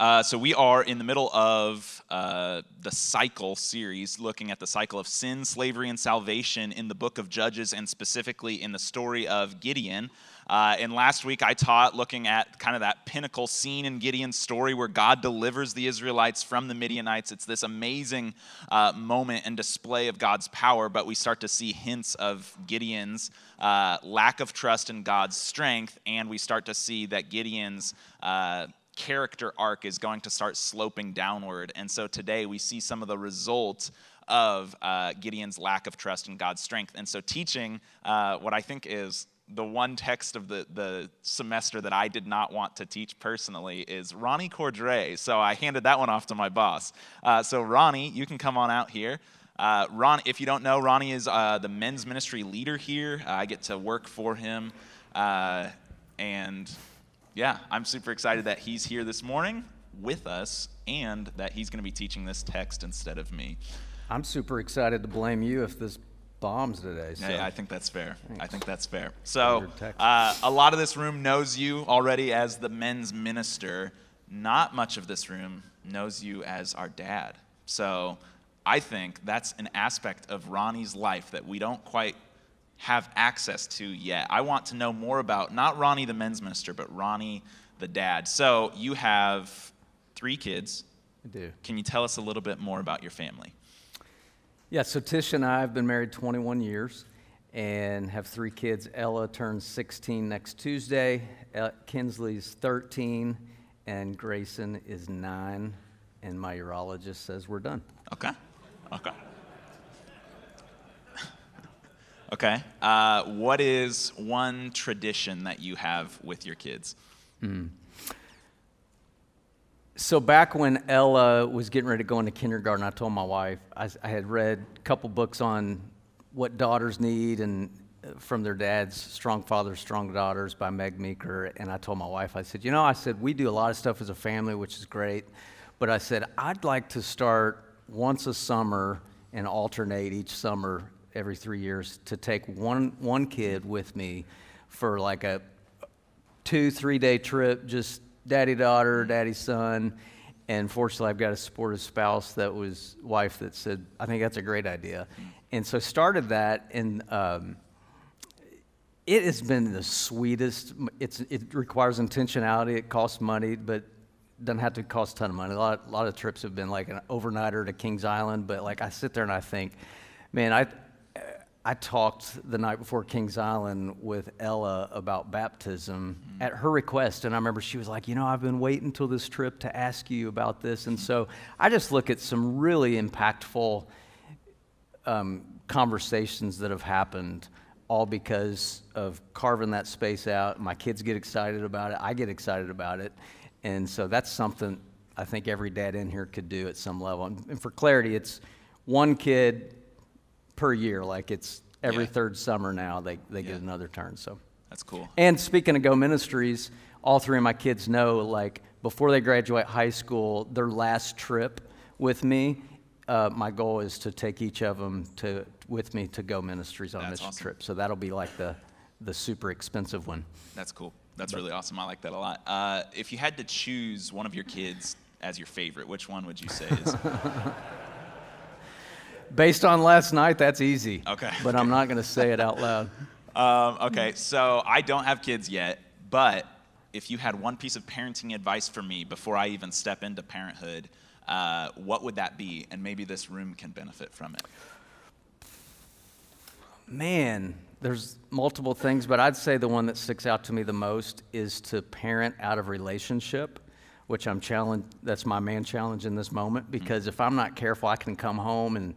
Uh, so we are in the middle of uh, the cycle series, looking at the cycle of sin, slavery, and salvation in the book of Judges, and specifically in the story of Gideon. Uh, and last week I taught looking at kind of that pinnacle scene in Gideon's story where God delivers the Israelites from the Midianites. It's this amazing uh, moment and display of God's power, but we start to see hints of Gideon's uh, lack of trust in God's strength, and we start to see that Gideon's uh, character arc is going to start sloping downward. And so today we see some of the results of uh, Gideon's lack of trust in God's strength. And so teaching uh, what I think is the one text of the, the semester that I did not want to teach personally is Ronnie Cordray. So I handed that one off to my boss. Uh, so Ronnie, you can come on out here. Uh, Ron, if you don't know, Ronnie is uh, the men's ministry leader here. I get to work for him. Uh, and yeah, I'm super excited that he's here this morning with us and that he's going to be teaching this text instead of me. I'm super excited to blame you if this bombs today. So. Yeah, I think that's fair. Thanks. I think that's fair. So, uh, a lot of this room knows you already as the men's minister. Not much of this room knows you as our dad. So, I think that's an aspect of Ronnie's life that we don't quite have access to yet. I want to know more about not Ronnie the men's minister, but Ronnie the dad. So you have three kids. I do. Can you tell us a little bit more about your family? Yeah, so Tish and I have been married 21 years and have three kids. Ella turns 16 next Tuesday, Kinsley's 13, and Grayson is nine. And my urologist says we're done. Okay. Okay. Okay. Uh, what is one tradition that you have with your kids? Mm. So back when Ella was getting ready to go into kindergarten, I told my wife I, I had read a couple books on what daughters need and uh, from their dads, Strong Fathers, Strong Daughters by Meg Meeker. And I told my wife, I said, you know, I said, we do a lot of stuff as a family, which is great. But I said, I'd like to start once a summer and alternate each summer every three years to take one, one kid with me for like a two, three day trip, just daddy daughter, daddy son. And fortunately, I've got a supportive spouse that was wife that said, I think that's a great idea. And so started that, and um, it has been the sweetest. It's, it requires intentionality, it costs money, but doesn't have to cost a ton of money. A lot, a lot of trips have been like an overnighter to Kings Island, but like I sit there and I think, man, I, I talked the night before Kings Island with Ella about baptism mm-hmm. at her request. And I remember she was like, You know, I've been waiting until this trip to ask you about this. And so I just look at some really impactful um, conversations that have happened, all because of carving that space out. My kids get excited about it, I get excited about it. And so that's something I think every dad in here could do at some level. And for clarity, it's one kid per year. Like it's every yeah. third summer now they, they yeah. get another turn. So that's cool. And speaking of Go Ministries, all three of my kids know like before they graduate high school, their last trip with me, uh, my goal is to take each of them to with me to Go Ministries on that's mission awesome. trip. So that'll be like the the super expensive one. That's cool. That's but, really awesome. I like that a lot. Uh, if you had to choose one of your kids as your favorite, which one would you say is? Based on last night, that's easy. Okay. But I'm not going to say it out loud. Um, okay, so I don't have kids yet, but if you had one piece of parenting advice for me before I even step into parenthood, uh, what would that be? And maybe this room can benefit from it. Man, there's multiple things, but I'd say the one that sticks out to me the most is to parent out of relationship which I'm challenged. That's my man challenge in this moment because mm-hmm. if I'm not careful, I can come home and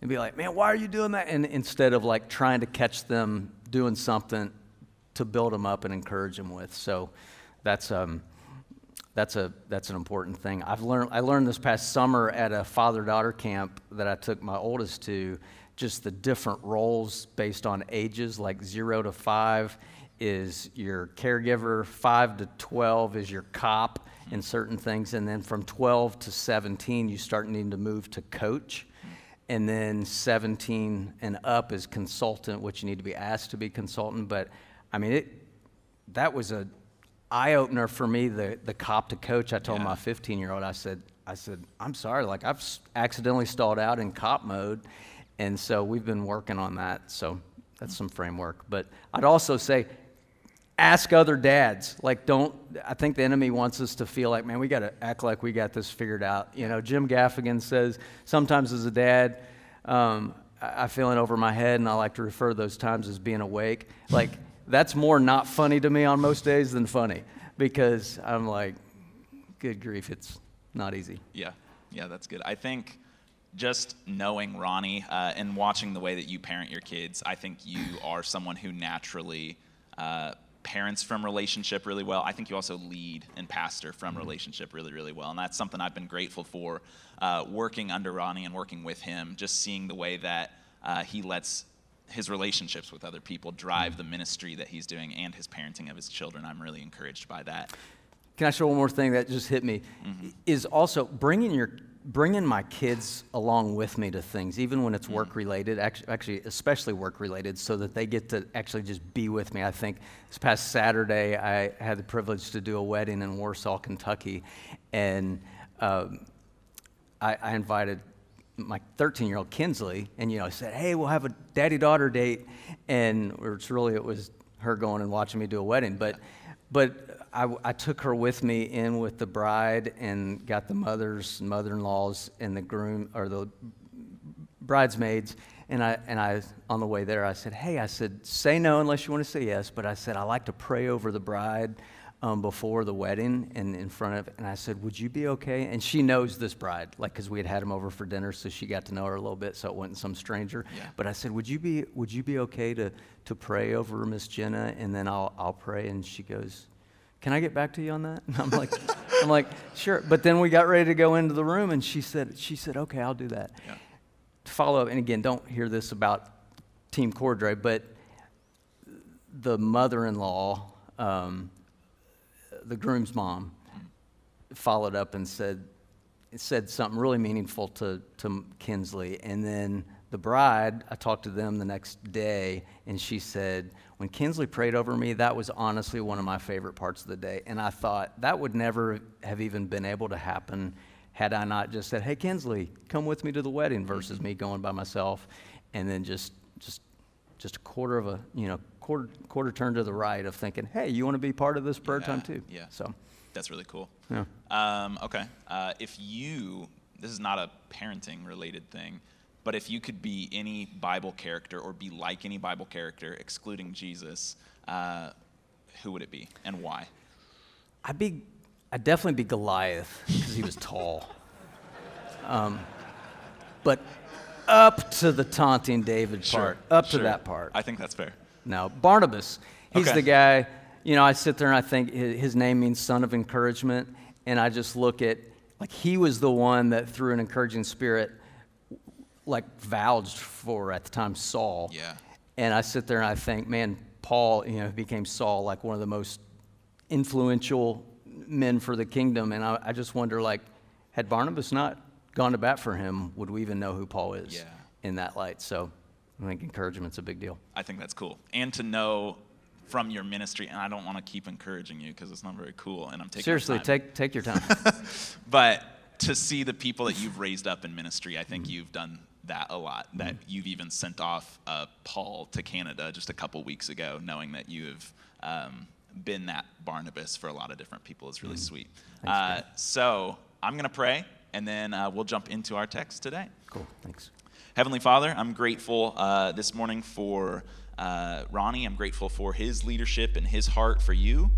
and be like, man, why are you doing that? And instead of like trying to catch them doing something to build them up and encourage them with. So that's, um, that's a that's an important thing. I've learned I learned this past summer at a father daughter camp that I took my oldest to, just the different roles based on ages, like zero to five is your caregiver, five to twelve is your cop in certain things, and then from twelve to seventeen you start needing to move to coach. And then 17 and up is consultant, which you need to be asked to be consultant. But I mean, it, that was a eye opener for me. The the cop to coach. I told Yeah. my 15 year old, I said, I said, I'm sorry, like I've accidentally stalled out in cop mode, and so we've been working on that. So that's some framework. But I'd also say, ask other dads. Like, don't. I think the enemy wants us to feel like, man, we got to act like we got this figured out. You know, Jim Gaffigan says sometimes as a dad. Um, I I feel in over my head, and I like to refer to those times as being awake. Like, that's more not funny to me on most days than funny because I'm like, good grief, it's not easy. Yeah, yeah, that's good. I think just knowing Ronnie uh, and watching the way that you parent your kids, I think you are someone who naturally uh, parents from relationship really well. I think you also lead and pastor from relationship really, really well. And that's something I've been grateful for uh, working under Ronnie and working with him, just seeing the way that uh, he lets his relationships with other people drive the ministry that he's doing and his parenting of his children. I'm really encouraged by that. Can I show one more thing that just hit me? Is also bringing your bringing my kids along with me to things, even when it's work related. Actually, actually, especially work related, so that they get to actually just be with me. I think this past Saturday I had the privilege to do a wedding in Warsaw, Kentucky, and um, I, I invited my 13 year old Kinsley, and you know, I said, "Hey, we'll have a daddy daughter date," and it's really it was her going and watching me do a wedding, but but I, I took her with me in with the bride and got the mothers, mother-in-laws, and the groom or the bridesmaids. And I, and I, on the way there, I said, Hey, I said, say no unless you want to say yes. But I said, I like to pray over the bride um, before the wedding and in front of, and I said, Would you be okay? And she knows this bride, like, because we had had him over for dinner, so she got to know her a little bit, so it wasn't some stranger. Yeah. But I said, Would you be, would you be okay to, to pray over Miss Jenna? And then I'll, I'll pray. And she goes, can I get back to you on that? And I'm like, I'm like, sure. But then we got ready to go into the room, and she said, she said, okay, I'll do that. Yeah. To follow up, and again, don't hear this about Team Cordray, but the mother-in-law, um, the groom's mom, followed up and said, said something really meaningful to, to Kinsley. And then the bride, I talked to them the next day, and she said, When Kinsley prayed over me, that was honestly one of my favorite parts of the day. And I thought that would never have even been able to happen had I not just said, Hey, Kinsley, come with me to the wedding, versus me going by myself. And then just, just, just a quarter of a, you know, quarter, quarter turn to the right of thinking, Hey, you want to be part of this prayer time too? yeah. So, That's really cool. yeah. Um, okay. Uh, if you, this is not a parenting related thing, but if you could be any Bible character or be like any Bible character, excluding Jesus, uh, who would it be and why? I'd be, I'd definitely be Goliath because he was tall. Um, but up to the taunting David part, up to that part. I think that's fair. No, Barnabas. He's Okay. the guy. You know, I sit there and I think his, his name means son of encouragement, and I just look at like he was the one that through an encouraging spirit, like vouched for at the time Saul. Yeah. And I sit there and I think, man, Paul, you know, became Saul like one of the most influential men for the kingdom, and I, I just wonder, like, had Barnabas not gone to bat for him, would we even know who Paul is Yeah. in that light? So, I think encouragement's a big deal. I think that's cool. And to know from your ministry, and I don't want to keep encouraging you because it's not very cool, and I'm taking Seriously, take take your time. but to see the people that you've raised up in ministry, I think Mm-hmm. you've done that a lot. That you've even sent off uh, Paul to Canada just a couple weeks ago, knowing that you have um, been that Barnabas for a lot of different people is really sweet. Mm-hmm. Thanks, uh, so I'm going to pray, and then uh, we'll jump into our text today. cool. Thanks. Heavenly Father, I'm grateful uh, this morning for uh, Ronnie. I'm grateful for his leadership and his heart for you.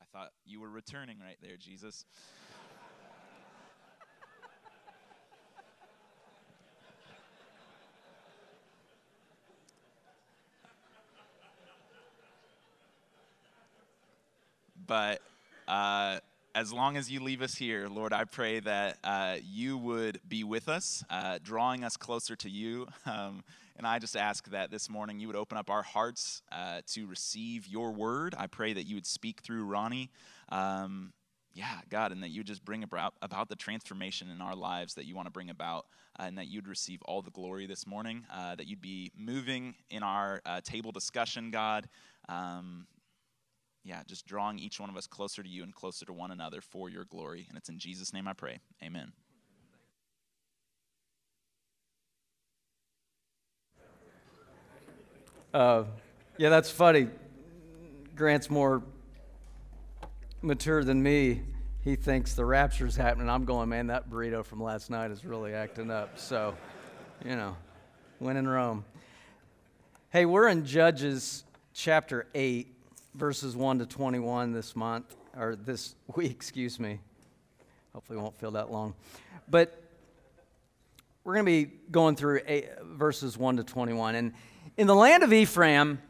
I thought you were returning right there, Jesus. But uh, as long as you leave us here, Lord, I pray that uh, you would be with us, uh, drawing us closer to you. Um, and I just ask that this morning you would open up our hearts uh, to receive your word. I pray that you would speak through Ronnie. Um, yeah, God, and that you would just bring about, about the transformation in our lives that you want to bring about, uh, and that you'd receive all the glory this morning, uh, that you'd be moving in our uh, table discussion, God. Um, yeah, just drawing each one of us closer to you and closer to one another for your glory. And it's in Jesus' name I pray. Amen. Uh, yeah, that's funny. Grant's more mature than me. He thinks the rapture's happening. I'm going, man, that burrito from last night is really acting up. So, you know, when in Rome. Hey, we're in Judges chapter 8, verses 1 to 21 this month, or this week, excuse me. Hopefully, won't feel that long. But we're going to be going through eight, verses 1 to 21. And in the land of Ephraim,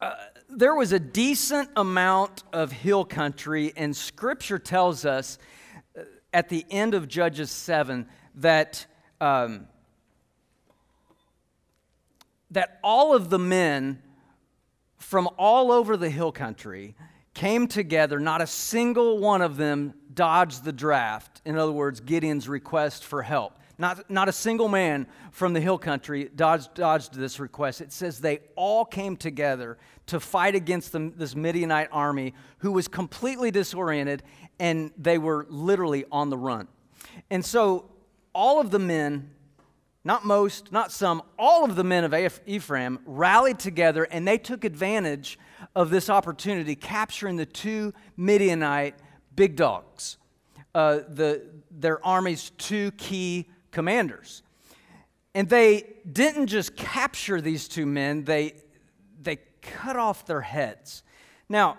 uh, there was a decent amount of hill country, and scripture tells us uh, at the end of Judges 7 that, um, that all of the men from all over the hill country came together. Not a single one of them dodged the draft. In other words, Gideon's request for help. Not, not a single man from the hill country dodged, dodged this request. It says they all came together to fight against the, this Midianite army who was completely disoriented and they were literally on the run. And so all of the men, not most, not some, all of the men of Ephraim rallied together and they took advantage of this opportunity, capturing the two Midianite big dogs, uh, the, their army's two key commanders. And they didn't just capture these two men, they, they cut off their heads. Now,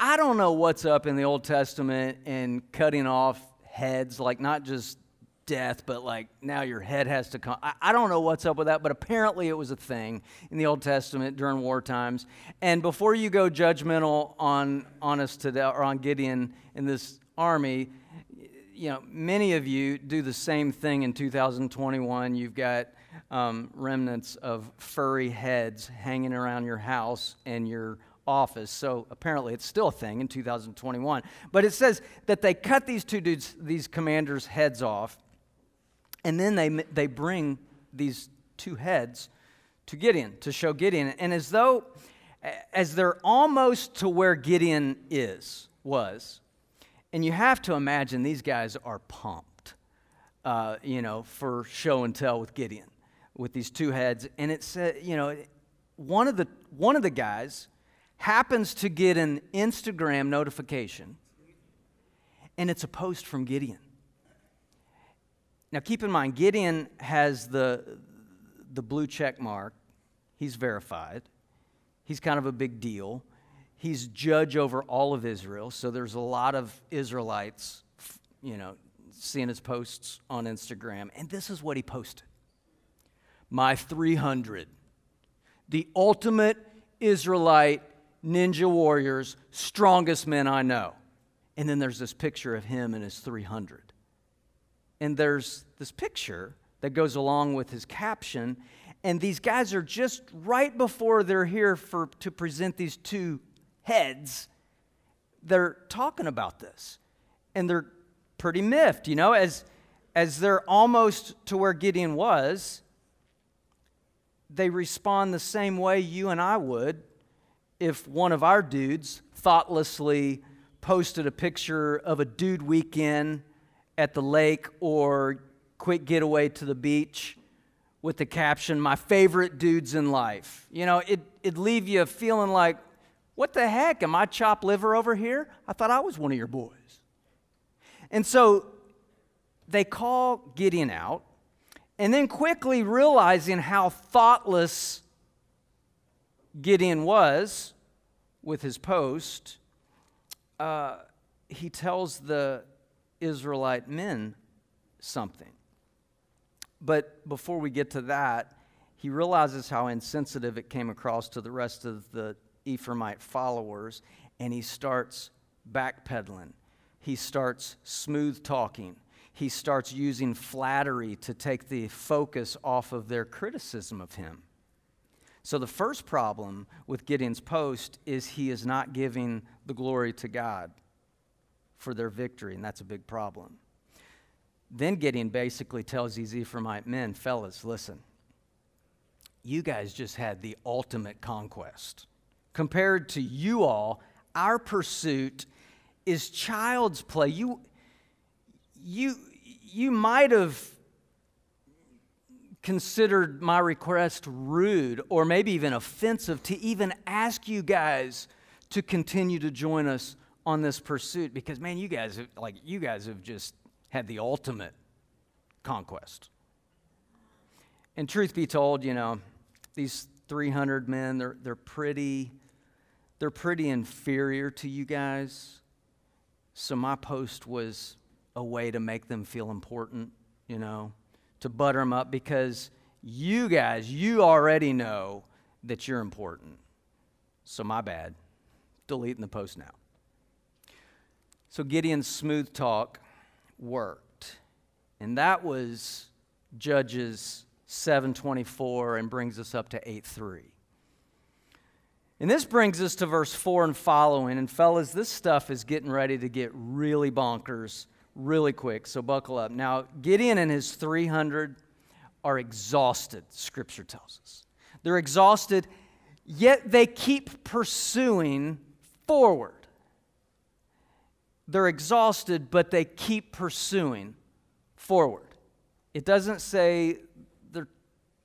I don't know what's up in the Old Testament in cutting off heads, like not just death, but like now your head has to come. I, I, don't know what's up with that, but apparently it was a thing in the Old Testament during war times. And before you go judgmental on, on us today, or on Gideon in this army, you know, many of you do the same thing in 2021. You've got um, remnants of furry heads hanging around your house and your office. So apparently it's still a thing in 2021. But it says that they cut these two dudes, these commanders' heads off, and then they, they bring these two heads to Gideon, to show Gideon. And as though, as they're almost to where Gideon is, was, and you have to imagine these guys are pumped, uh, you know, for show and tell with Gideon, with these two heads. And it said, you know, one of the one of the guys happens to get an Instagram notification, and it's a post from Gideon. Now, keep in mind, Gideon has the the blue check mark. He's verified. He's kind of a big deal. He's judge over all of Israel. So there's a lot of Israelites, you know, seeing his posts on Instagram. And this is what he posted My 300, the ultimate Israelite ninja warriors, strongest men I know. And then there's this picture of him and his 300. And there's this picture that goes along with his caption. And these guys are just right before they're here for, to present these two heads, they're talking about this. And they're pretty miffed, you know, as, as they're almost to where Gideon was, they respond the same way you and I would if one of our dudes thoughtlessly posted a picture of a dude weekend at the lake or quick getaway to the beach with the caption, My favorite dudes in life. You know, it, it'd leave you feeling like, what the heck? Am I chopped liver over here? I thought I was one of your boys. And so they call Gideon out, and then quickly realizing how thoughtless Gideon was with his post, uh, he tells the Israelite men something. But before we get to that, he realizes how insensitive it came across to the rest of the Ephraimite followers and he starts backpedaling. He starts smooth talking. He starts using flattery to take the focus off of their criticism of him. So, the first problem with Gideon's post is he is not giving the glory to God for their victory, and that's a big problem. Then Gideon basically tells these Ephraimite men, fellas, listen, you guys just had the ultimate conquest. Compared to you all, our pursuit is child's play. You, you, you might have considered my request rude or maybe even offensive to even ask you guys to continue to join us on this pursuit because man you guys have, like you guys have just had the ultimate conquest and truth be told you know these 300 men they're, they're pretty they're pretty inferior to you guys so my post was a way to make them feel important you know to butter them up because you guys, you already know that you're important. So, my bad. Deleting the post now. So, Gideon's smooth talk worked. And that was Judges 724 and brings us up to 8 3. And this brings us to verse 4 and following. And, fellas, this stuff is getting ready to get really bonkers really quick, so buckle up. Now, Gideon and his 300 are exhausted, scripture tells us. They're exhausted, yet they keep pursuing forward. They're exhausted, but they keep pursuing forward. It doesn't say they're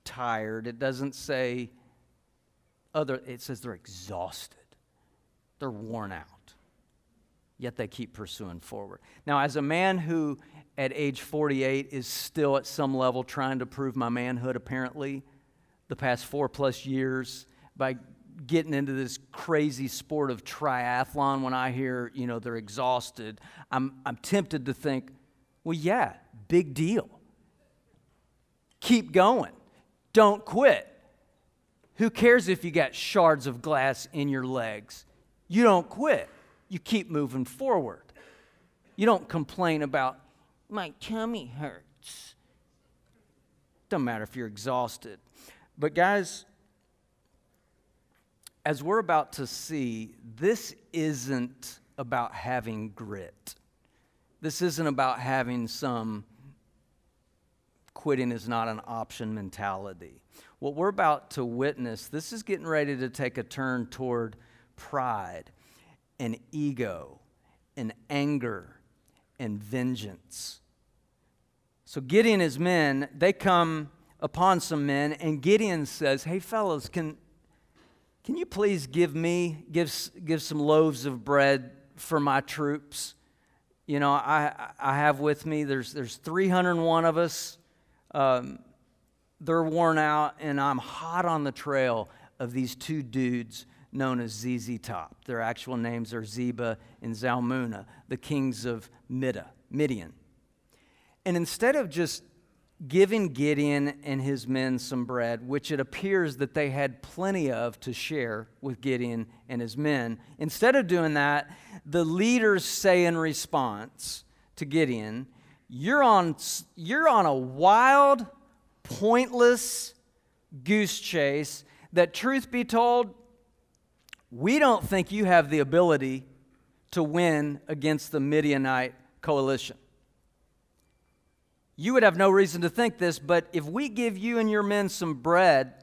tired, it doesn't say other, it says they're exhausted, they're worn out yet they keep pursuing forward. Now, as a man who at age 48 is still at some level trying to prove my manhood, apparently, the past four plus years by getting into this crazy sport of triathlon when I hear, you know, they're exhausted, I'm, I'm tempted to think, well, yeah, big deal. Keep going. Don't quit. Who cares if you got shards of glass in your legs? You don't quit you keep moving forward. You don't complain about, my tummy hurts. Doesn't matter if you're exhausted. But, guys, as we're about to see, this isn't about having grit. This isn't about having some quitting is not an option mentality. What we're about to witness, this is getting ready to take a turn toward pride and ego and anger and vengeance. So Gideon and his men, they come upon some men, and Gideon says, Hey, fellows, can, can you please give me, give, give some loaves of bread for my troops? You know, I, I have with me, there's, there's 301 of us. Um, they're worn out, and I'm hot on the trail of these two dudes known as ZZ Top. Their actual names are Zebah and Zalmunna, the kings of Midah, Midian. And instead of just giving Gideon and his men some bread, which it appears that they had plenty of to share with Gideon and his men, instead of doing that, the leaders say in response to Gideon, You're on, you're on a wild, pointless goose chase that, truth be told, we don't think you have the ability to win against the Midianite coalition. You would have no reason to think this, but if we give you and your men some bread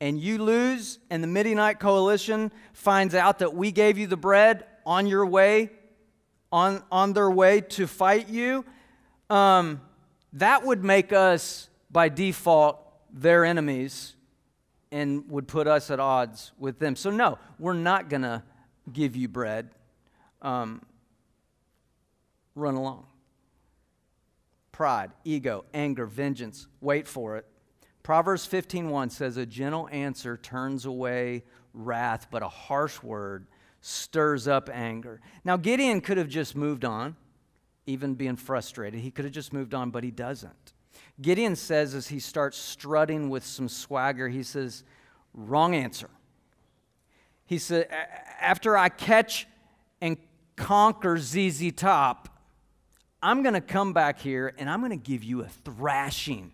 and you lose, and the Midianite coalition finds out that we gave you the bread on your way, on, on their way to fight you, um, that would make us, by default, their enemies and would put us at odds with them. So, no, we're not going to give you bread. Um, run along. Pride, ego, anger, vengeance. Wait for it. Proverbs 15:1 says a gentle answer turns away wrath, but a harsh word stirs up anger. Now Gideon could have just moved on, even being frustrated. He could have just moved on, but he doesn't. Gideon says as he starts strutting with some swagger, he says, Wrong answer. He said, After I catch and conquer ZZ Top, I'm going to come back here and I'm going to give you a thrashing.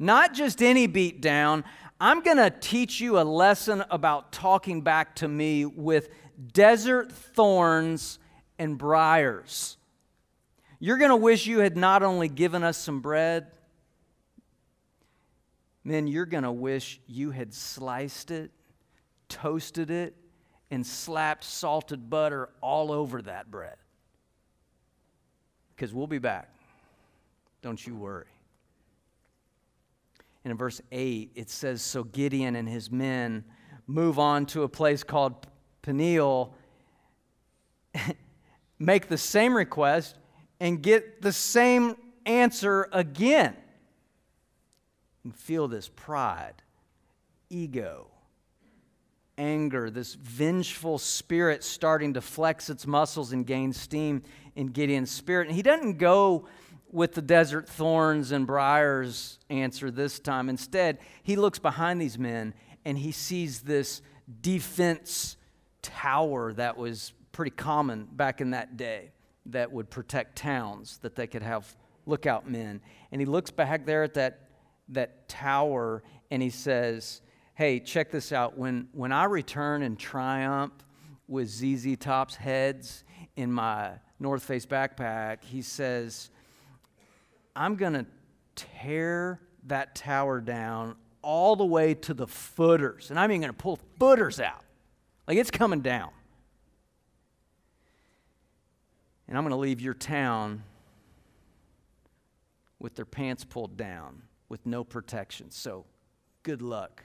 Not just any beat down. I'm going to teach you a lesson about talking back to me with desert thorns and briars. You're going to wish you had not only given us some bread, then you're going to wish you had sliced it, toasted it, and slapped salted butter all over that bread. Because we'll be back. Don't you worry. And in verse 8, it says So Gideon and his men move on to a place called Peniel, make the same request, and get the same answer again. And feel this pride, ego, anger, this vengeful spirit starting to flex its muscles and gain steam in Gideon's spirit. And he doesn't go with the desert thorns and briars answer this time. Instead, he looks behind these men and he sees this defense tower that was pretty common back in that day that would protect towns, that they could have lookout men. And he looks back there at that, that tower and he says, Hey, check this out. When, when I return in triumph with ZZ Top's heads in my North Face backpack, he says, I'm going to tear that tower down all the way to the footers. And I'm even going to pull footers out. Like it's coming down. And I'm going to leave your town with their pants pulled down, with no protection. So good luck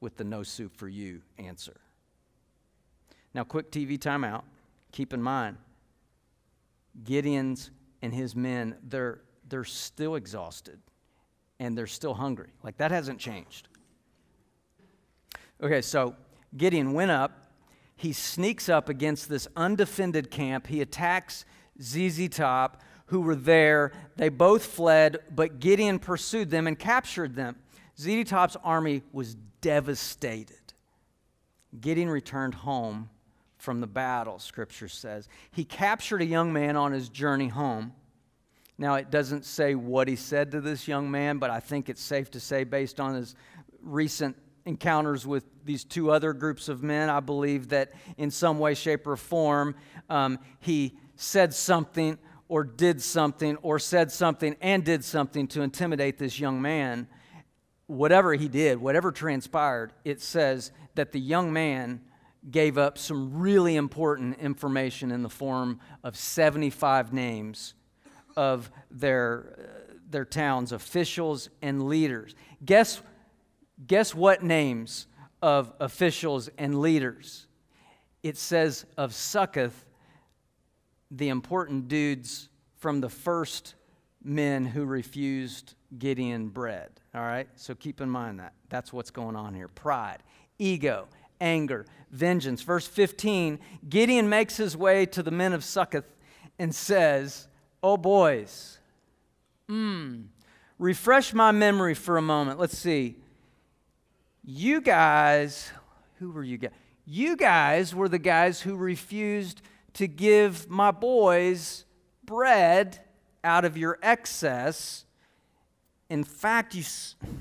with the no soup for you answer. Now, quick TV timeout. Keep in mind, Gideon's and his men, they're, they're still exhausted and they're still hungry. Like that hasn't changed. Okay, so Gideon went up. He sneaks up against this undefended camp. He attacks ZZ Top, who were there. They both fled, but Gideon pursued them and captured them. ZZ Top's army was devastated. Gideon returned home from the battle, scripture says. He captured a young man on his journey home. Now, it doesn't say what he said to this young man, but I think it's safe to say, based on his recent encounters with these two other groups of men, I believe that in some way, shape, or form, um, he said something or did something or said something and did something to intimidate this young man. Whatever he did, whatever transpired, it says that the young man gave up some really important information in the form of 75 names of their, uh, their town's officials and leaders. Guess, guess what names of officials and leaders? It says of Succoth, the important dudes from the first men who refused Gideon bread. All right? So keep in mind that. That's what's going on here pride, ego, anger, vengeance. Verse 15 Gideon makes his way to the men of Succoth and says, Oh, boys, hmm, refresh my memory for a moment. Let's see. You guys, who were you guys? You guys were the guys who refused to give my boys bread out of your excess in fact, you,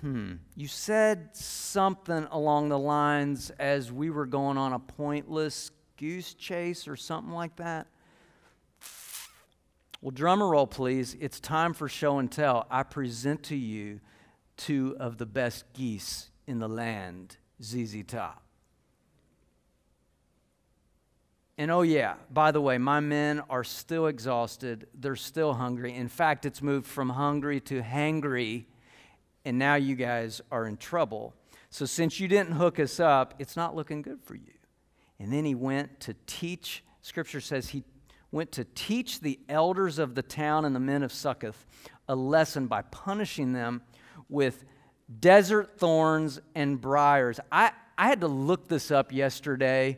hmm, you said something along the lines as we were going on a pointless goose chase or something like that. Well, drummer roll, please. It's time for show and tell. I present to you two of the best geese in the land, ZZ Top. And oh, yeah, by the way, my men are still exhausted. They're still hungry. In fact, it's moved from hungry to hangry, and now you guys are in trouble. So, since you didn't hook us up, it's not looking good for you. And then he went to teach, scripture says he went to teach the elders of the town and the men of Succoth a lesson by punishing them with desert thorns and briars. I, I had to look this up yesterday.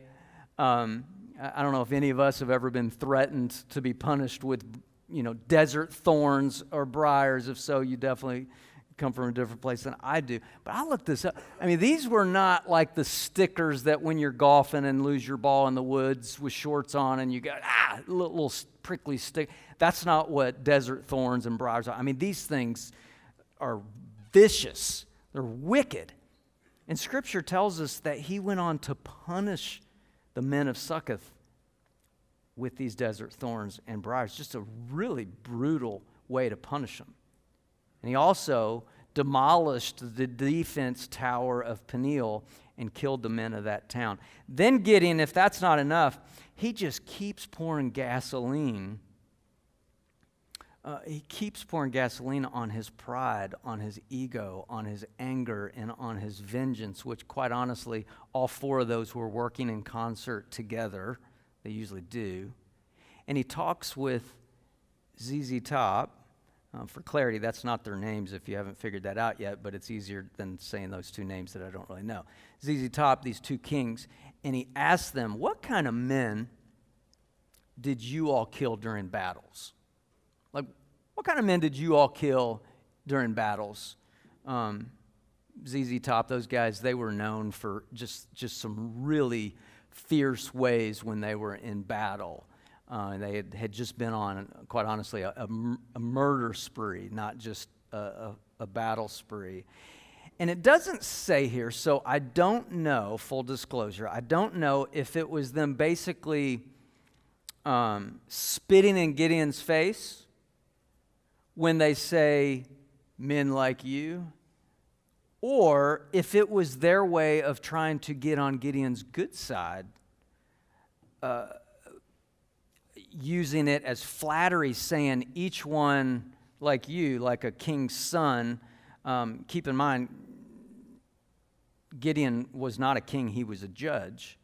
Um, I don't know if any of us have ever been threatened to be punished with, you know, desert thorns or briars. If so, you definitely come from a different place than I do. But I looked this up. I mean, these were not like the stickers that when you're golfing and lose your ball in the woods with shorts on and you got, ah, little, little prickly stick. That's not what desert thorns and briars are. I mean, these things are vicious, they're wicked. And scripture tells us that he went on to punish the men of Succoth with these desert thorns and briars. Just a really brutal way to punish them. And he also demolished the defense tower of Peniel and killed the men of that town. Then Gideon, if that's not enough, he just keeps pouring gasoline. Uh, he keeps pouring gasoline on his pride, on his ego, on his anger, and on his vengeance, which, quite honestly, all four of those were working in concert together. They usually do. And he talks with ZZ Top, um, for clarity, that's not their names if you haven't figured that out yet, but it's easier than saying those two names that I don't really know. ZZ Top, these two kings, and he asks them, What kind of men did you all kill during battles? What kind of men did you all kill during battles? Um, ZZ Top, those guys, they were known for just, just some really fierce ways when they were in battle. Uh, they had, had, just been on, quite honestly, a, a, a murder spree, not just a, a, battle spree. And it doesn't say here, so I don't know, full disclosure, I don't know if it was them basically um, spitting in Gideon's face when they say, men like you, or if it was their way of trying to get on Gideon's good side. Uh, using it as flattery, saying each one like you, like a king's son. Um, keep in mind, Gideon was not a king, he was a judge.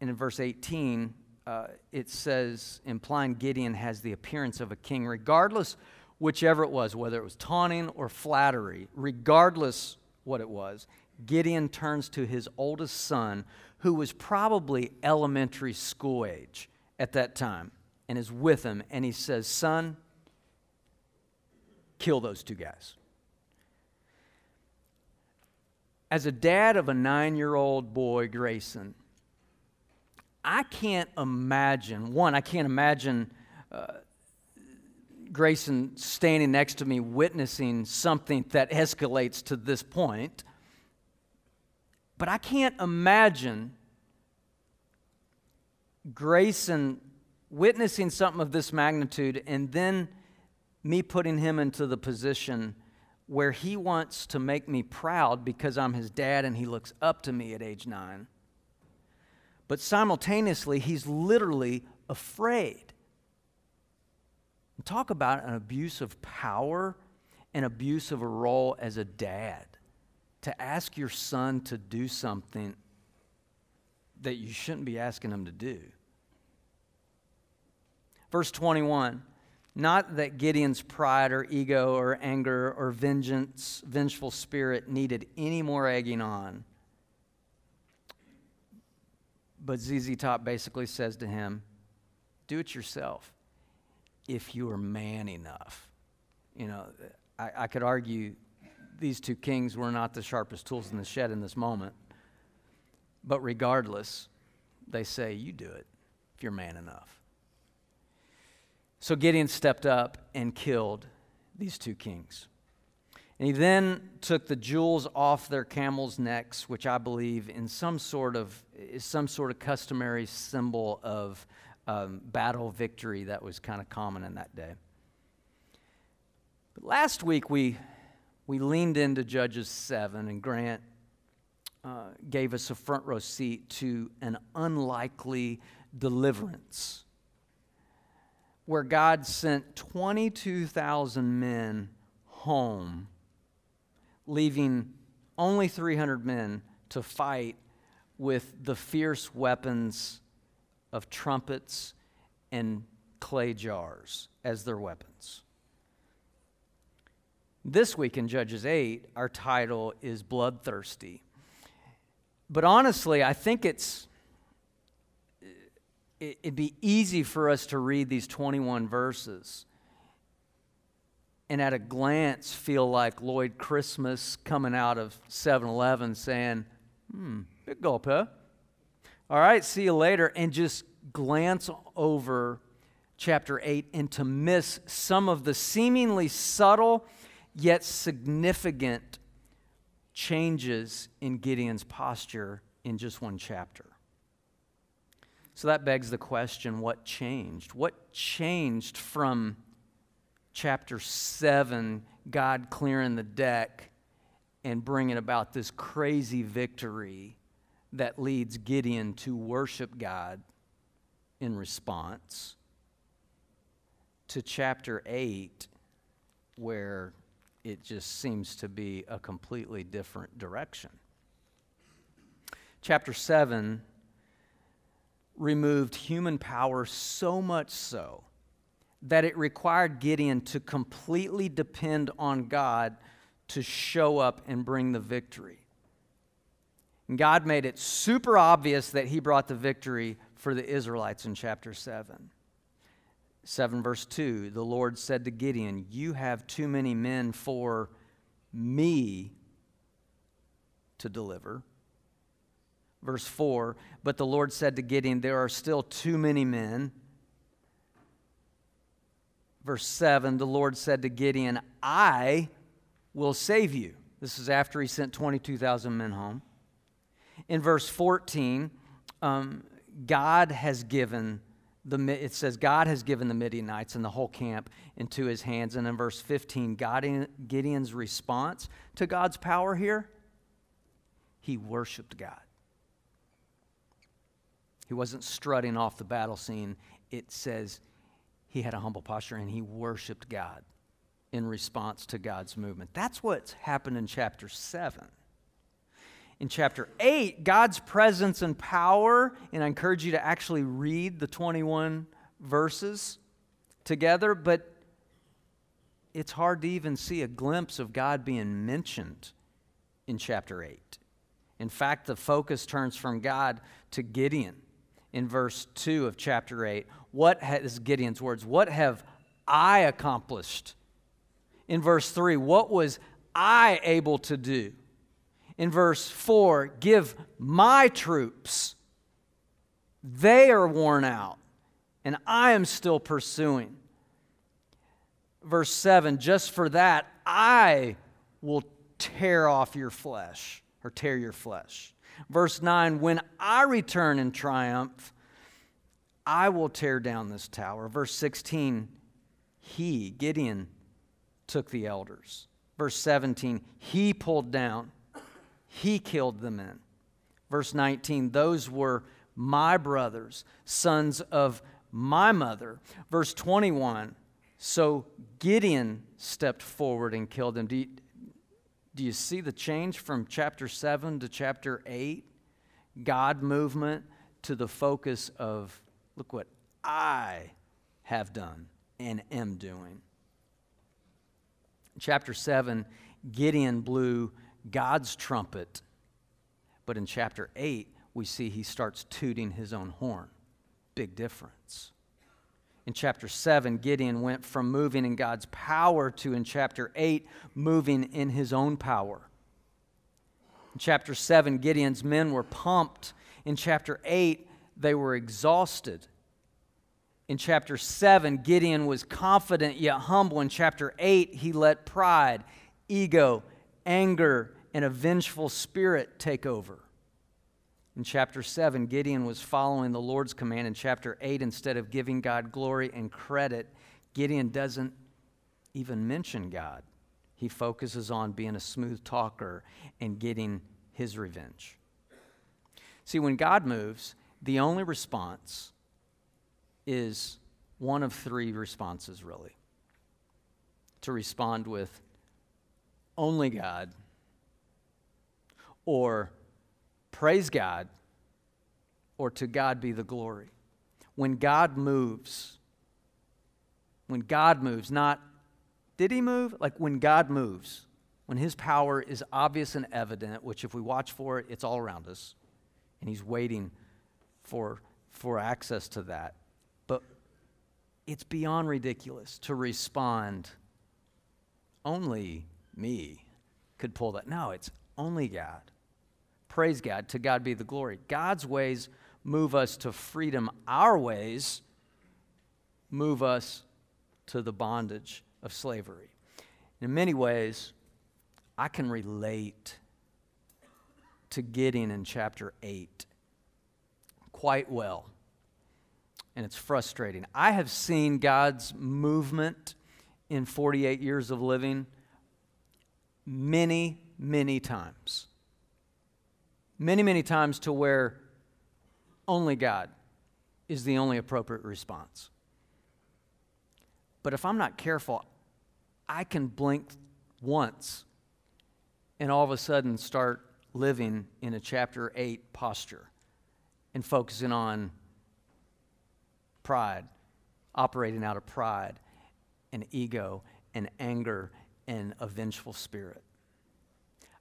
And in verse 18, uh, it says, implying Gideon has the appearance of a king, regardless whichever it was, whether it was taunting or flattery, regardless what it was, Gideon turns to his oldest son, who was probably elementary school age at that time, and is with him, and he says, Son, kill those two guys. As a dad of a nine year old boy, Grayson, I can't imagine, one, I can't imagine uh, Grayson standing next to me witnessing something that escalates to this point. But I can't imagine Grayson witnessing something of this magnitude and then me putting him into the position where he wants to make me proud because I'm his dad and he looks up to me at age nine. But simultaneously, he's literally afraid. Talk about an abuse of power and abuse of a role as a dad to ask your son to do something that you shouldn't be asking him to do. Verse 21 Not that Gideon's pride or ego or anger or vengeance, vengeful spirit needed any more egging on. But ZZ Top basically says to him, Do it yourself if you are man enough. You know, I, I could argue these two kings were not the sharpest tools in the shed in this moment. But regardless, they say, You do it if you're man enough. So Gideon stepped up and killed these two kings. And he then took the jewels off their camels' necks, which I believe in some sort of is some sort of customary symbol of um, battle victory that was kind of common in that day. But last week we we leaned into Judges 7, and Grant uh, gave us a front row seat to an unlikely deliverance where God sent 22,000 men home, leaving only 300 men to fight with the fierce weapons of trumpets and clay jars as their weapons. This week in Judges 8, our title is Bloodthirsty. But honestly, I think it's it'd be easy for us to read these 21 verses and at a glance feel like Lloyd Christmas coming out of 7 Eleven saying, hmm, big gulp, huh? All right, see you later. And just glance over chapter 8 and to miss some of the seemingly subtle yet significant changes in Gideon's posture in just one chapter. So that begs the question what changed? What changed from chapter 7, God clearing the deck and bringing about this crazy victory that leads Gideon to worship God in response, to chapter 8, where it just seems to be a completely different direction. Chapter 7 removed human power so much so that it required Gideon to completely depend on God to show up and bring the victory. And God made it super obvious that He brought the victory for the Israelites in chapter 7. 7 verse 2 The Lord said to Gideon, You have too many men for me to deliver. Verse 4 But the Lord said to Gideon, There are still too many men. Verse 7 The Lord said to Gideon, I will save you. This is after he sent 22,000 men home. In verse 14, um, God has given the, it says, God has given the Midianites and the whole camp into his hands. And in verse 15, God, Gideon's response to God's power here, he worshiped God. He wasn't strutting off the battle scene. It says he had a humble posture and he worshiped God in response to God's movement. That's what's happened in chapter 7. In chapter 8, God's presence and power, and I encourage you to actually read the 21 verses together, but it's hard to even see a glimpse of God being mentioned in chapter 8. In fact, the focus turns from God to Gideon in verse 2 of chapter 8. What has Gideon's words? What have I accomplished? In verse 3, what was I able to do? In verse 4, give my troops. They are worn out, and I am still pursuing. Verse 7, just for that, I will tear off your flesh, or tear your flesh. Verse 9, when I return in triumph, I will tear down this tower. Verse 16, he, Gideon, took the elders. Verse 17, he pulled down, he killed the men. Verse 19, those were my brothers, sons of my mother. Verse 21, so Gideon stepped forward and killed them. Do you, do you see the change from chapter 7 to chapter 8? God movement to the focus of look what I have done and am doing. Chapter 7, Gideon blew God's trumpet, but in chapter 8, we see he starts tooting his own horn. Big difference. In chapter 7, Gideon went from moving in God's power to, in chapter 8, moving in his own power. In chapter 7, Gideon's men were pumped. In chapter 8, they were exhausted. In chapter 7, Gideon was confident yet humble. In chapter 8, he let pride, ego, anger, and a vengeful spirit take over. In chapter 7, Gideon was following the Lord's command. In chapter 8, instead of giving God glory and credit, Gideon doesn't even mention God. He focuses on being a smooth talker and getting his revenge. See, when God moves, the only response is one of three responses, really to respond with only God or praise God, or to God be the glory. When God moves, when God moves, not did he move? Like when God moves, when his power is obvious and evident, which if we watch for it, it's all around us, and he's waiting for, for access to that. But it's beyond ridiculous to respond only me could pull that. No, it's only God. Praise God. To God be the glory. God's ways move us to freedom, our ways move us to the bondage of slavery. In many ways, I can relate to Gideon in chapter 8 quite well. And it's frustrating. I have seen God's movement in 48 years of living many, many times. Many, many times to where only God is the only appropriate response. But if I'm not careful, I can blink once and all of a sudden start living in a chapter 8 posture and focusing on pride, operating out of pride and ego and anger and a vengeful spirit.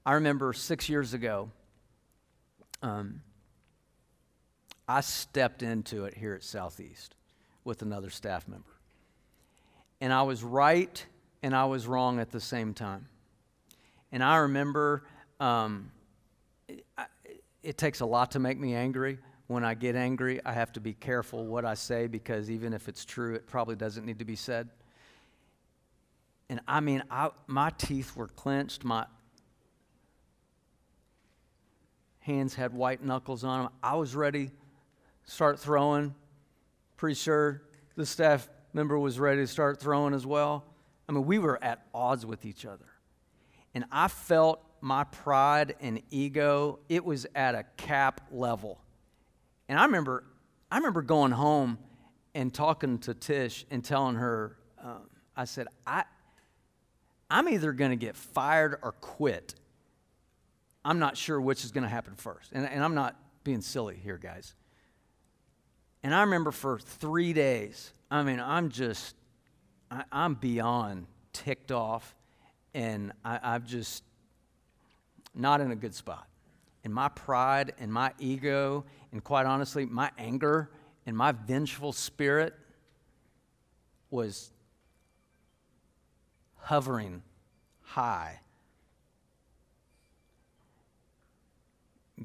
I remember six years ago, um, I stepped into it here at Southeast with another staff member. And I was right and I was wrong at the same time. And I remember um, it, it takes a lot to make me angry. When I get angry, I have to be careful what I say because even if it's true, it probably doesn't need to be said. And I mean, I, my teeth were clenched. My hands had white knuckles on them. I was ready to start throwing. Pretty sure the staff member was ready to start throwing as well. I mean, we were at odds with each other. And I felt my pride and ego, it was at a cap level. And I remember, I remember going home and talking to Tish and telling her, um, I said, I, I'm either going to get fired or quit. I'm not sure which is going to happen first. And, and I'm not being silly here, guys. And I remember for three days, I mean, I'm just, I, am beyond ticked off, and I, I'm just not in a good spot. And my pride and my ego, and quite honestly, my anger and my vengeful spirit was hovering high.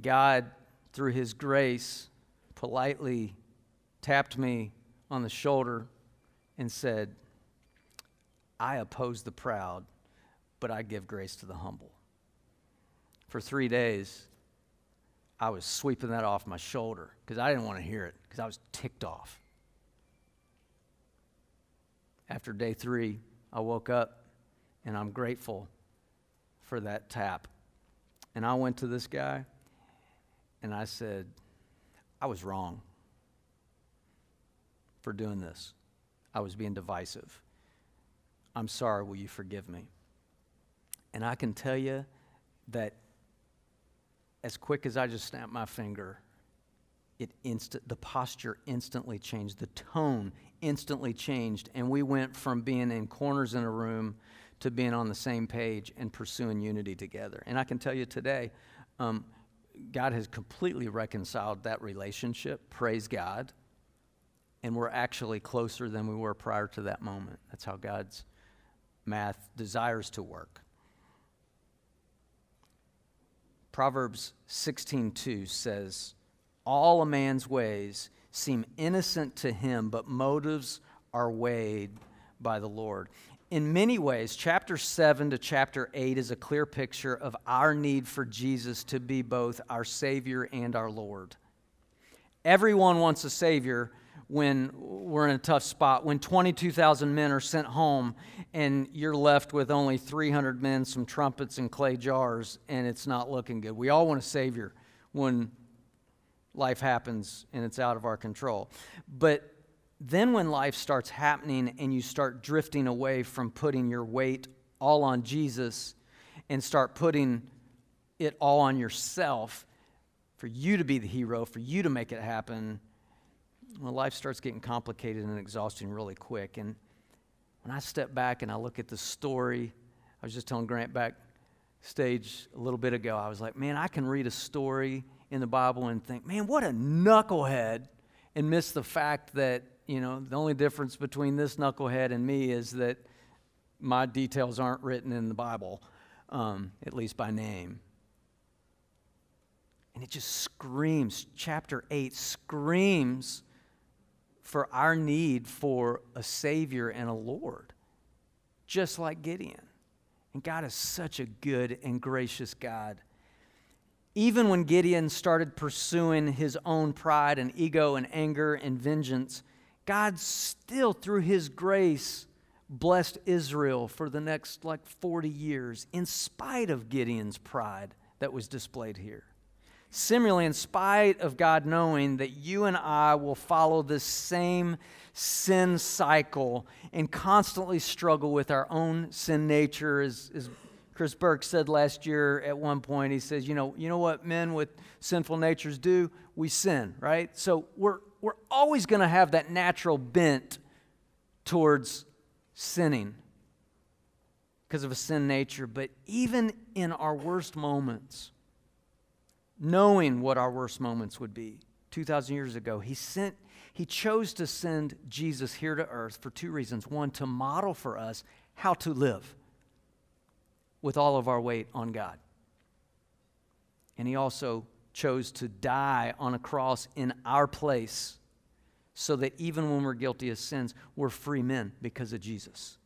God, through His grace, politely tapped me on the shoulder and said, I oppose the proud, but I give grace to the humble. For three days, I was sweeping that off my shoulder because I didn't want to hear it because I was ticked off. After day three, I woke up and I'm grateful for that tap. And I went to this guy and I said, I was wrong for doing this. I was being divisive. I'm sorry, will you forgive me? And I can tell you that as quick as I just snapped my finger, it instant the posture instantly changed, the tone instantly changed, and we went from being in corners in a room to being on the same page and pursuing unity together. And I can tell you today, um, God has completely reconciled that relationship. Praise God. And we're actually closer than we were prior to that moment. That's how God's math desires to work. Proverbs 16:2 says, "All a man's ways seem innocent to him, but motives are weighed by the Lord." in many ways, chapter 7 to chapter 8 is a clear picture of our need for Jesus to be both our Savior and our Lord. Everyone wants a Savior when we're in a tough spot, when 22,000 men are sent home and you're left with only 300 men, some trumpets, and clay jars, and it's not looking good. We all want a Savior when life happens and it's out of our control. But then, when life starts happening and you start drifting away from putting your weight all on Jesus and start putting it all on yourself for you to be the hero, for you to make it happen, well, life starts getting complicated and exhausting really quick. And when I step back and I look at the story, I was just telling Grant backstage a little bit ago, I was like, man, I can read a story in the Bible and think, man, what a knucklehead, and miss the fact that you know, the only difference between this knucklehead and me is that my details aren't written in the Bible, um, at least by name. And it just screams, chapter 8 screams for our need for a Savior and a Lord, just like Gideon. And God is such a good and gracious God. Even when Gideon started pursuing his own pride and ego and anger and vengeance, God still, through his grace, blessed Israel for the next like 40 years, in spite of Gideon's pride that was displayed here. Similarly, in spite of God knowing that you and I will follow this same sin cycle and constantly struggle with our own sin nature, as, as Chris Burke said last year at one point, he says, you know, you know what men with sinful natures do? We sin, right? So we're, we're always going to have that natural bent towards sinning because of a sin nature. But even in our worst moments, knowing what our worst moments would be 2,000 years ago, he sent. He chose to send Jesus here to earth for two reasons. One, to model for us how to live with all of our weight on God. And he also chose to die on a cross in our place so that even when we're guilty of sins, we're free men because of Jesus.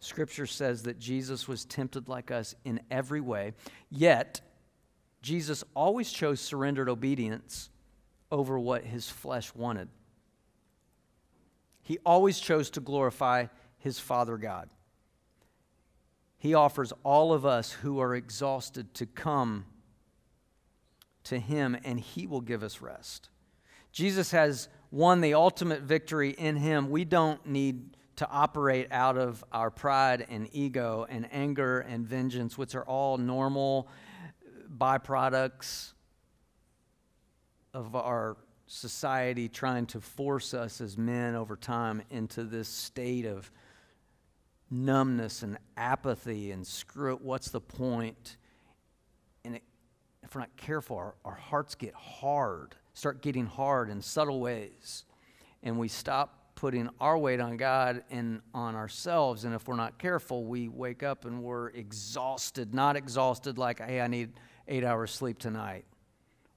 Scripture says that Jesus was tempted like us in every way, yet Jesus always chose surrendered obedience over what his flesh wanted. He always chose to glorify his Father God. He offers all of us who are exhausted to come to him, and he will give us rest. Jesus has won the ultimate victory in him. We don't need to operate out of our pride and ego and anger and vengeance, which are all normal byproducts of our society trying to force us as men over time into this state of numbness and apathy and screw it, what's the point? And it, if we're not careful, our, our hearts get hard, start getting hard in subtle ways. And we stop putting our weight on God and on ourselves. And if we're not careful, we wake up and we're exhausted. Not exhausted like, hey, I need eight hours sleep tonight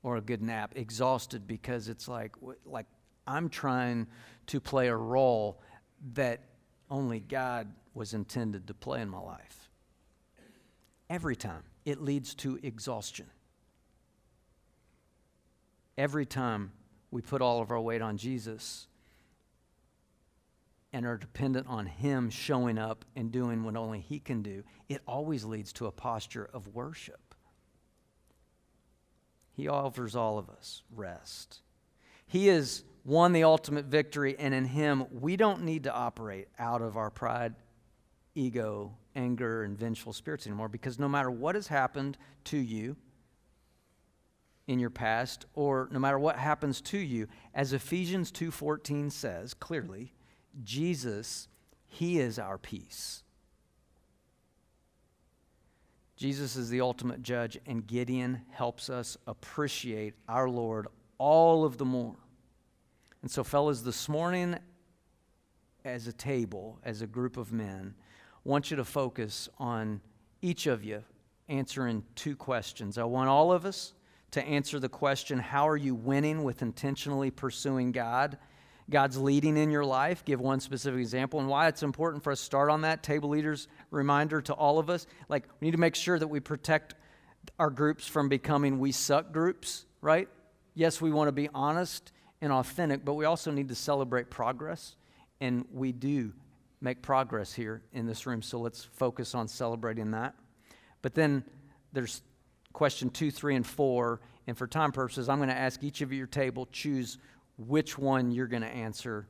or a good nap. Exhausted because it's like, like I'm trying to play a role that only God was intended to play in my life. Every time it leads to exhaustion. Every time we put all of our weight on Jesus, and are dependent on Him showing up and doing what only He can do, it always leads to a posture of worship. He offers all of us rest. He has won the ultimate victory, and in Him, we don't need to operate out of our pride, ego, anger, and vengeful spirits anymore because no matter what has happened to you, in your past or no matter what happens to you as Ephesians 2:14 says clearly Jesus, He is our peace. Jesus is the ultimate judge, and Gideon helps us appreciate our Lord all of the more. And so, fellas, this morning, as a table, as a group of men, I want you to focus on each of you answering two questions. I want all of us to answer the question How are you winning with intentionally pursuing God? God's leading in your life. Give one specific example and why it's important for us to start on that. Table leaders, reminder to all of us like, we need to make sure that we protect our groups from becoming we suck groups, right? Yes, we want to be honest and authentic, but we also need to celebrate progress. And we do make progress here in this room, so let's focus on celebrating that. But then there's question two, three, and four. And for time purposes, I'm going to ask each of your table choose which one you're going to answer.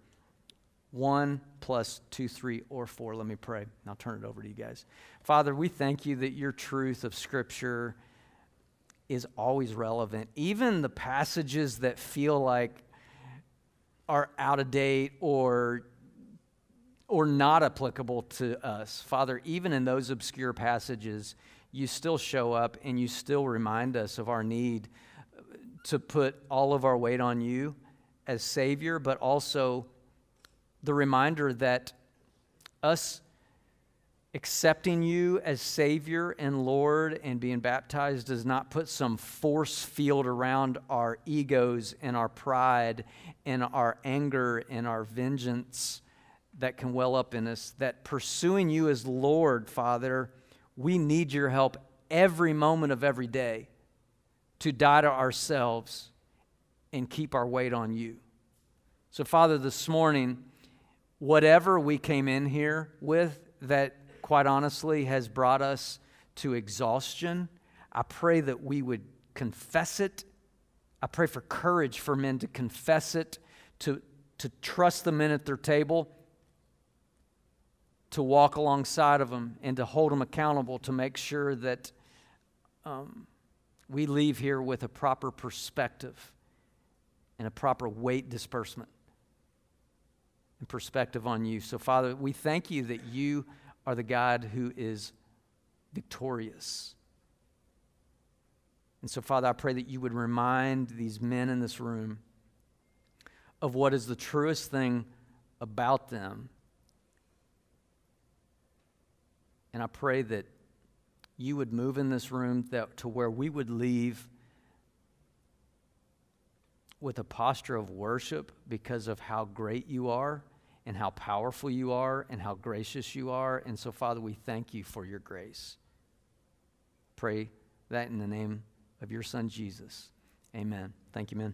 One plus two, three, or four. Let me pray. I'll turn it over to you guys. Father, we thank you that your truth of Scripture is always relevant. Even the passages that feel like are out of date or or not applicable to us. Father, even in those obscure passages, you still show up and you still remind us of our need to put all of our weight on you as Savior, but also the reminder that us accepting you as Savior and Lord and being baptized does not put some force field around our egos and our pride and our anger and our vengeance that can well up in us. That pursuing you as Lord, Father, we need your help every moment of every day to die to ourselves and keep our weight on you. So, Father, this morning, whatever we came in here with that quite honestly, has brought us to exhaustion. I pray that we would confess it. I pray for courage for men to confess it, to, to trust the men at their table, to walk alongside of them, and to hold them accountable to make sure that um, we leave here with a proper perspective and a proper weight disbursement and perspective on you. So, Father, we thank you that you are the God who is victorious. And so, Father, I pray that you would remind these men in this room of what is the truest thing about them. And I pray that you would move in this room that, to where we would leave with a posture of worship because of how great you are and how powerful you are and how gracious you are. And so, Father, we thank you for your grace. Pray that in the name of your Son, Jesus. Amen. Thank you, men.